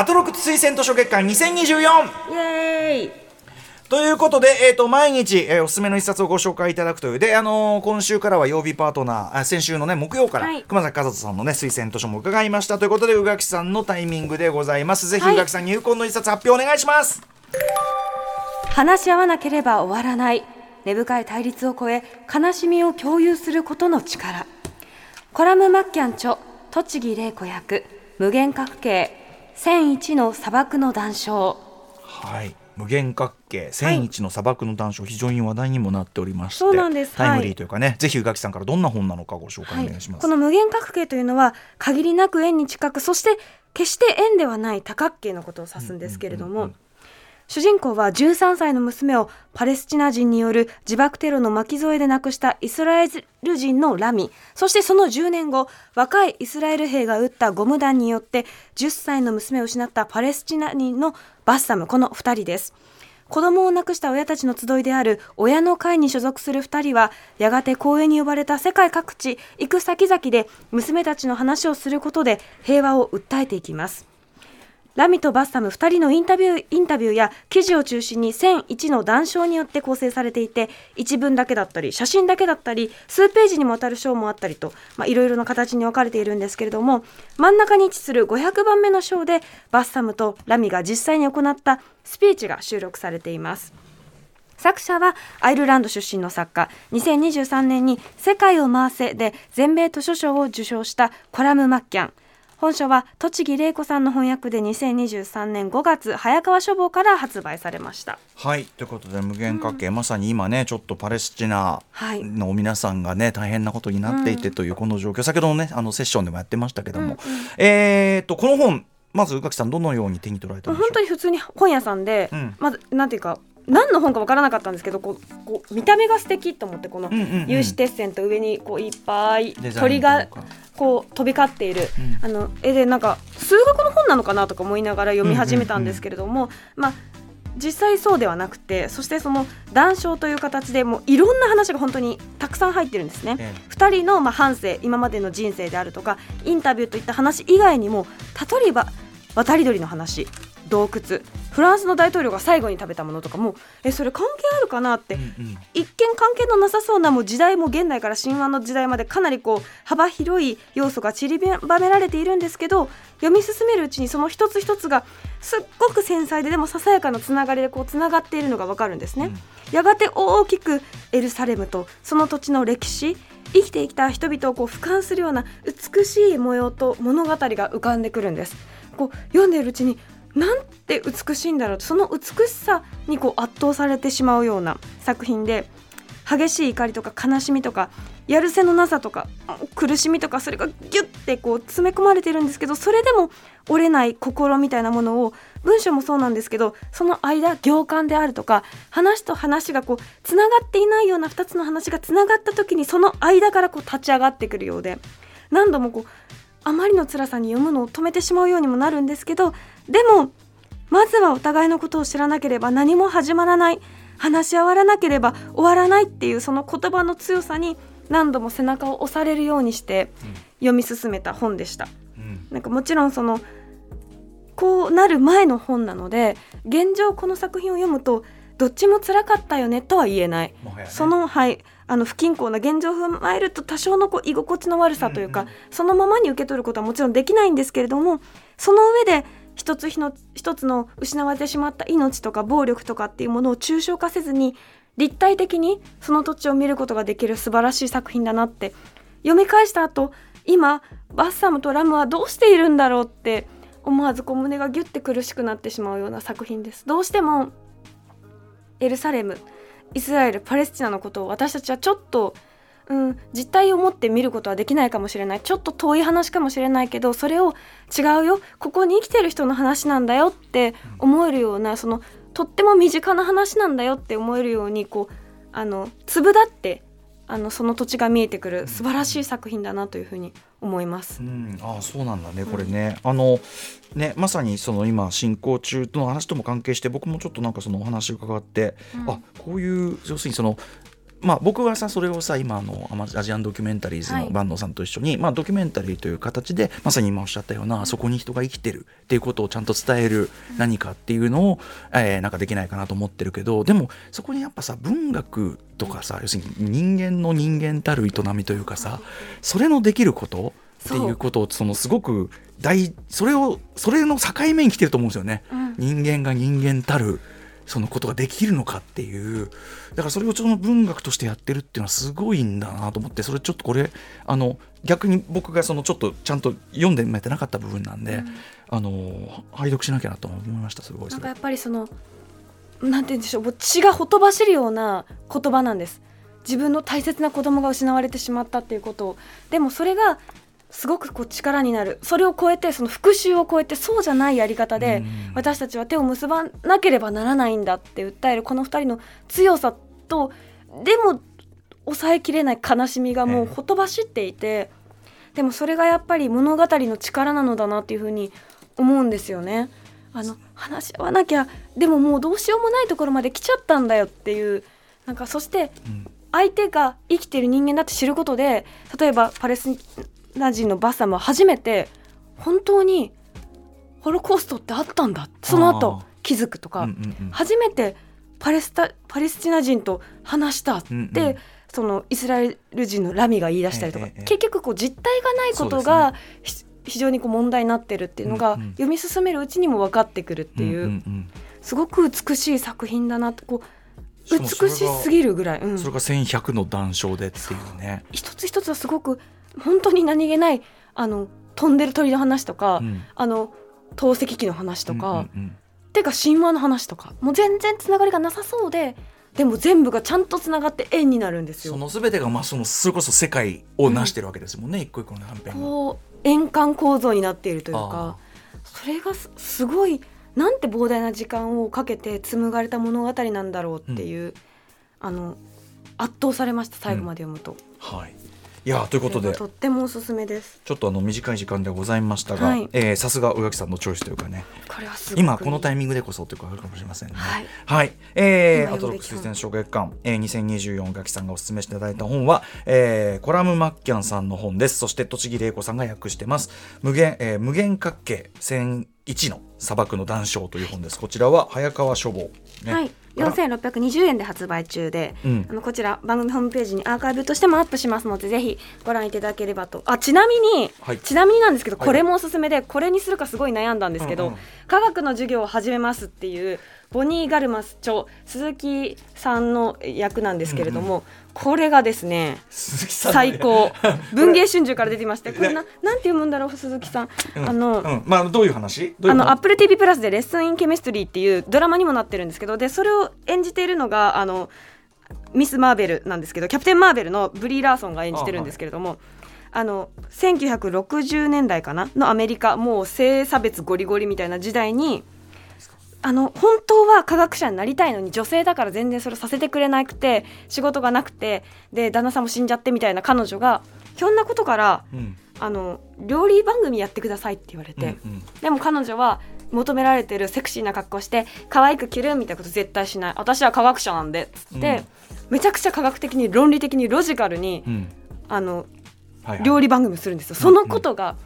アトロク推薦図書月間2024イエーイ。ということで、えー、と毎日、えーおすすめの一冊をご紹介いただくという。で、あのー今週からは曜日パートナーあ先週のね木曜から、はい。熊崎和人さんのね推薦図書も伺いました。ということで宇垣さんのタイミングでございます。ぜひはい。宇垣さん入魂の一冊発表お願いします、話し合わなければ終わらない。根深い対立を超え悲しみを共有することの力。コラム・マッキャン著栃木玲子役無限角形千一の砂漠の談笑。はい。無限角形千一の砂漠の談笑、非常に話題にもなっておりましてそうなんです。タイムリーというかね、ぜひ宇垣さんからどんな本なのかご紹介お願いします、この無限角形というのは限りなく円に近くそして決して円ではない多角形のことを指すんですけれども、うんうんうんうん主人公は13歳の娘をパレスチナ人による自爆テロの巻き添えで亡くしたイスラエル人のラミ。そしてその10年後若いイスラエル兵が撃ったゴム弾によって10歳の娘を失ったパレスチナ人のバッサム。この2人です。子供を亡くした親たちの集いである親の会に所属する2人はやがて公園に呼ばれた世界各地行く先々で娘たちの話をすることで平和を訴えていきます。ラミとバッサム2人のインタビューインタビューや記事を中心に1001の談笑によって構成されていて一文だけだったり写真だけだったり数ページにもわたる章もあったりといろいろな形に分かれているんですけれども真ん中に位置する500番目の章でバッサムとラミが実際に行ったスピーチが収録されています。作者はアイルランド出身の作家2023年に「世界を回せ」で全米図書賞を受賞したコラム・マッキャン本書は栃木玲子さんの翻訳で2023年5月早川書房から発売されました。はい。ということで無限角形、まさに今ねちょっとパレスチナはい。の皆さんがね大変なことになっていてというこの状況、先ほどのねあのセッションでもやってましたけども、えーっとこの本まず宇垣さんどのように手に取られたんでしょう？本当に普通に本屋さんで、うん。まずなんていうか何の本かわからなかったんですけどこうこう見た目が素敵と思ってこの有刺鉄線と上にこういっぱい鳥がこう飛び交っている、うん。あの絵でなんか数学の本なのかなとか思いながら読み始めたんですけれども、まあ実際そうではなくてそしてその談笑という形でもういろんな話が本当にたくさん入ってるんですね。え2人のまあ半生今までの人生であるとかインタビューといった話以外にも例えば渡り鳥の話洞窟フランスの大統領が最後に食べたものとかもえそれ関係あるかなって、うんうん一見関係のなさそうなもう時代も現代から神話の時代までかなりこう幅広い要素が散りばめられているんですけど読み進めるうちにその一つ一つがすっごく繊細ででもささやかなつながりでこうつながっているのがわかるんですね。やがて大きくエルサレムとその土地の歴史生きてきた人々をこう俯瞰するような美しい模様と物語が浮かんでくるんです。こう読んでいるうちになんて美しいんだろうその美しさにこう圧倒されてしまうような作品で激しい怒りとか悲しみとかやるせのなさとか苦しみとかそれがギュッてこう詰め込まれてるんですけどそれでも折れない心みたいなものを文章もそうなんですけどその間行間であるとか話と話がこうつながっていないような2つの話がつながった時にその間からこう立ち上がってくるようで何度もこうあまりの辛さに読むのを止めてしまうようにもなるんですけどでもまずはお互いのことを知らなければ何も始まらない話し合わなければ終わらないっていうその言葉の強さに何度も背中を押されるようにして読み進めた本でした。うん。なんかもちろんそのこうなる前の本なので現状この作品を読むとどっちも辛かったよねとは言えない、ね。そのはいあの不均衡な現状を踏まえると多少のこう居心地の悪さというか、うんうんそのままに受け取ることはもちろんできないんですけれどもその上で一つ一つの失われてしまった命とか暴力とかっていうものを抽象化せずに立体的にその土地を見ることができる素晴らしい作品だなって読み返した後今バッサムとラムはどうしているんだろうって思わずこう胸がギュッて苦しくなってしまうような作品です。どうしてもエルサレムイスラエルパレスチナのことを私たちはちょっと、うん、実態を持って見ることはできないかもしれない。ちょっと遠い話かもしれないけどそれを違うよ。ここに生きてる人の話なんだよって思えるようなそのとっても身近な話なんだよって思えるようにこうあの粒立ってあのその土地が見えてくる。素晴らしい作品だなというふうに思います。う。ん、ああそうなんだねこれね、あのねまさにその今進行中の話とも関係して僕もちょっとなんかそのお話を伺って、あこういう要するにそのまあ、僕はさそれをさ今あのアジアンドキュメンタリーズのはい。坂東さんと一緒に、まあ、ドキュメンタリーという形でまさに今おっしゃったようなそこに人が生きてるっていうことをちゃんと伝える何かっていうのを、えーなんかできないかなと思ってるけどでもそこにやっぱさ文学とかさ要するに人間の人間たる営みというかさそれのできることっていうことをそのすごく大それをそれの境目に来てると思うんですよね。うん。人間が人間たるそのことができるのかっていう。だからそれをちょっと文学としてやってるっていうのはすごいんだなと思って。それちょっとこれあの逆に僕がそのちょっとちゃんと読んでみてなかった部分なんで、あの拝読しなきゃなと思いました。すごい。なんかやっぱりそのなんて言うんでしょう。もう血がほとばしるような言葉なんです。自分の大切な子供が失われてしまったっていうことを。でもそれがすごくこう力になる。それを超えてその復讐を超えてそうじゃないやり方でうん。私たちは手を結ばなければならないんだって訴えるこの2人の強さとでも抑えきれない悲しみがもうほとばしっていてでもそれがやっぱり物語の力なのだなっていうふうに思うんですよね。あの話し合わなきゃでももうどうしようもないところまで来ちゃったんだよっていうなんかそしてうん。相手が生きてる人間だって知ることで例えばパレスチナ人のバッサムは初めて本当にホロコーストってあったんだ。その後あ気づくとか、うんうんうん。初めてパレスタパレスチナ人と話したって、うんうん。そのイスラエル人のラミが言い出したりとか、え結局こう実態がないことが、ひ非常にこう問題になってるっていうのが、うんうん。読み進めるうちにも分かってくるっていう、んんん。すごく美しい作品だなってこう美がしすぎるぐらい、うん。それが1100の談笑でっていうね。一つ一つはすごく本当に何気ないあの飛んでる鳥の話とか、うんあの透析機の話とか、うんうんうんてか神話の話とかもう全然つながりがなさそうででも全部がちゃんとつながって円になるんですよ。その全てがまあそのそれこそ世界を成してるわけですもんね、一個一個の断片が。こう円環構造になっているというあかそれがすすごいなんて膨大な時間をかけて紡がれた物語なんだろうっていう、あの圧倒されました最後まで読むと。はい。いやということで。とってもおすすめです。ちょっとあの短い時間ではございましたが、はい。えーさすが宇垣さんのチョイスというかね。今このタイイミングでこそというかあるかもしれませんね。はい。はい、えー、今アトロック推薦小月間、えー、2024ガキさんがお勧めしていただいた本は、えー、コラムマッキャンさんの本です。そして栃木玲子さんが訳してます。無限,、えー、無限角形1001の砂漠の談笑という本です。こちらは早川書房、ね。はい、4620円で発売中で、うん。あのこちら番組ホームページにアーカイブとしてもアップしますのでぜひご覧いただければと。あちなみに、はい。ちなみになんですけどはい。これもおすすめでこれにするかすごい悩んだんですけど、うんうん。科学の授業を始めますっていうボニー・ガルマス著鈴木さんの役なんですけれども、これがですね鈴木さん最高。文芸春秋から出てましてこれななんて読むんだろう鈴木さん、うん。あの、うん、まあどういう話？あの話 Apple TV プラスで「レッスン・イン・ケミストリー」っていうドラマにもなってるんですけどでそれを演じているのがあのミス・マーベルなんですけどキャプテン・マーベルのブリー・ラーソンが演じてるんですけれども。あの1960年代かな？のアメリカもう性差別ゴリゴリみたいな時代にあの本当は科学者になりたいのに女性だから全然それさせてくれなくて仕事がなくてで旦那さんも死んじゃってみたいな彼女がひょんなことからうん。あの料理番組やってくださいって言われて、うんうん。でも彼女は求められてるセクシーな格好して可愛く着るみたいなこと絶対しない。私は科学者なんでっつって、めちゃくちゃ科学的に論理的にロジカルに、うん。あのはいはい。料理番組をするんですよ。そのことが、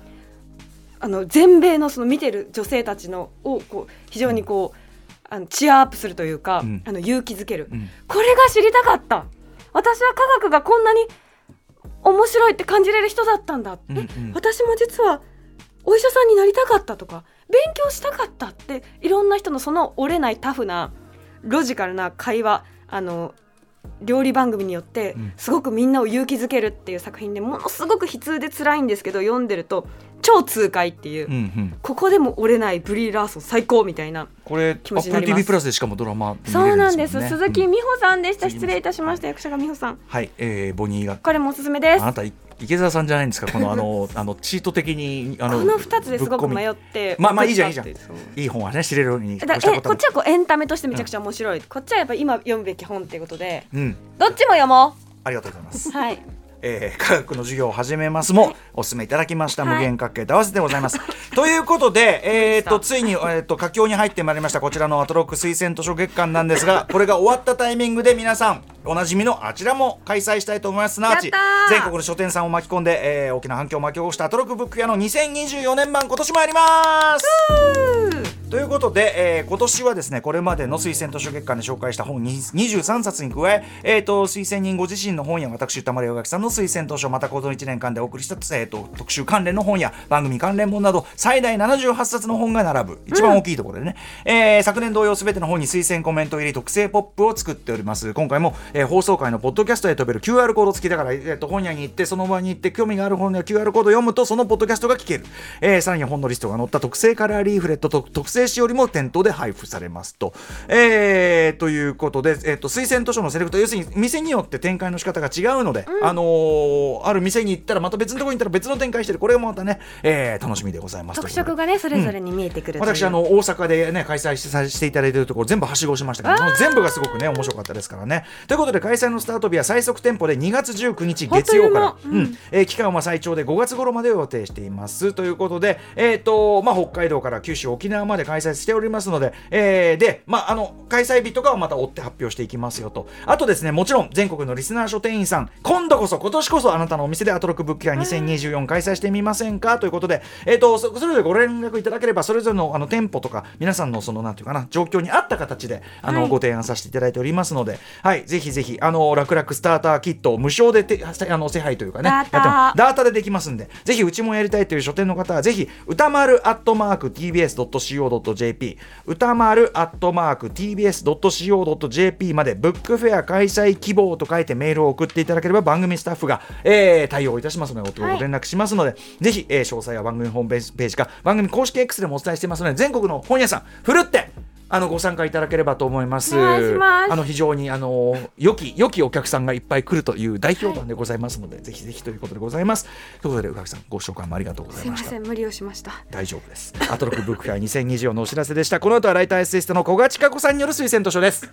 あの全米のその見てる女性たちのをこう非常にこう、あのチアアップするというか、うん。あの勇気づける、うん。これが知りたかった。私は科学がこんなに面白いって感じれる人だったんだ、うんうん。え私も実はお医者さんになりたかったとか勉強したかったっていろんな人のその折れないタフなロジカルな会話あの料理番組によってうん。すごくみんなを勇気づけるっていう作品でものすごく悲痛で辛いんですけど読んでると超痛快っていう、うんうん。ここでも折れないブリー・ラーソン最高みたいなこれ気持ちにな Apple ります。TV プラスでしかもドラマ見れそうるなんです。鈴木うん。美穂さんでした。鈴木失礼いたしました。役者が美穂さん。はい、えー、ボニーが。これもおすすめです。あなたい池澤さんじゃないんですか？このあの あのチート的にあのこの2つですごく迷って。まあまあいいじゃんいいじゃん。いい本はね知れるようにこっちはこうエンタメとしてめちゃくちゃ面白い、こっちはやっぱ今読むべき本っていうことで。うん。どっちも読もありがとうございます。うはいえー科学の授業を始めますもお勧めいただきました、はい。無限角形と合わせてございます。ということで、えー、とついに、えー、と佳境に入ってまいりましたこちらのアトロック推薦図書月間なんですが これが終わったタイミングで皆さんおなじみのあちらも開催したいと思います。すなわち全国の書店さんを巻き込んで、えー大きな反響を巻き起こしたアトロックブック屋の2024年版今年もやりますということで、えー今年はですねこれまでの推薦図書月間で紹介した本23冊に加ええー、と推薦人ご自身の本や私歌丸洋垣さんの推薦図書またこの1年間でお送りした、えー、と特集関連の本や番組関連本など最大78冊の本が並ぶ一番大きいところでね、えー昨年同様すべての本に推薦コメント入り特製ポップを作っております。今回も、えー放送回のポッドキャストへ飛べる QR コード付きだから、えー、と本屋に行ってその場に行って興味がある本や QR コードを読むとそのポッドキャストが聞ける、えーさらに本のリストが載った特製カラーリーフレットと特製しおりも店頭で配布されますと、えーということで、えー、と推薦図書のセレクト要するに店によって展開の仕方が違うので、あのーある店に行ったらまた別のところに行ったら別の展開してる。これもまたね、えー楽しみでございます。特色がねそれぞれに見えてくるう。私あの大阪でね開催しさせていただいているところ全部はしごしましたけども全部がすごくね面白かったですからね。ということで開催のスタート日は最速店舗で2月19日月曜から。本当にもううん。えー期間は最長で5月頃までを予定しています。ということでえっ、とまあ北海道から九州沖縄まで開催しておりますので、えーでまああの開催日とかはまた追って発表していきますよと。あとですねもちろん全国のリスナー書店員さん今度こそ今年こそあなたのお店でアトロックブックや2024開催してみませんか？ということでえっ、とそそれぞれご連絡いただければそれぞれのあの店舗とか皆さんのそのなんていうかな状況に合った形であの、はい。ご提案させていただいておりますので、はい、ぜひぜひあの楽々スターターキットを無償でてあの手配というかねダータダータでできますんでぜひうちもやりたいという書店の方はぜひ歌丸アットマーク TBS.CO.JP 歌丸アットマーク TBS.CO.JP までブックフェア開催希望と書いてメールを送っていただければ番組スタッフが、えー対応いたしますのでごはい。連絡しますので、ぜひ、えー詳細は番組ホームページか番組公式 X でもお伝えしていますので全国の本屋さんふるってあのご参加いただければと思います。お願いしますあの非常にあの良き良きお客さんがいっぱい来るという大評判でございますので、ぜひぜひということでございます。ということで宇垣さんご紹介もありがとうござすいいました？ません無理をしました大丈夫です。アトロックブック会2024のお知らせでした。この後はライターエッセイストの小賀千佳子さんによる推薦図書です。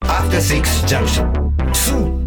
After Six Junction. 2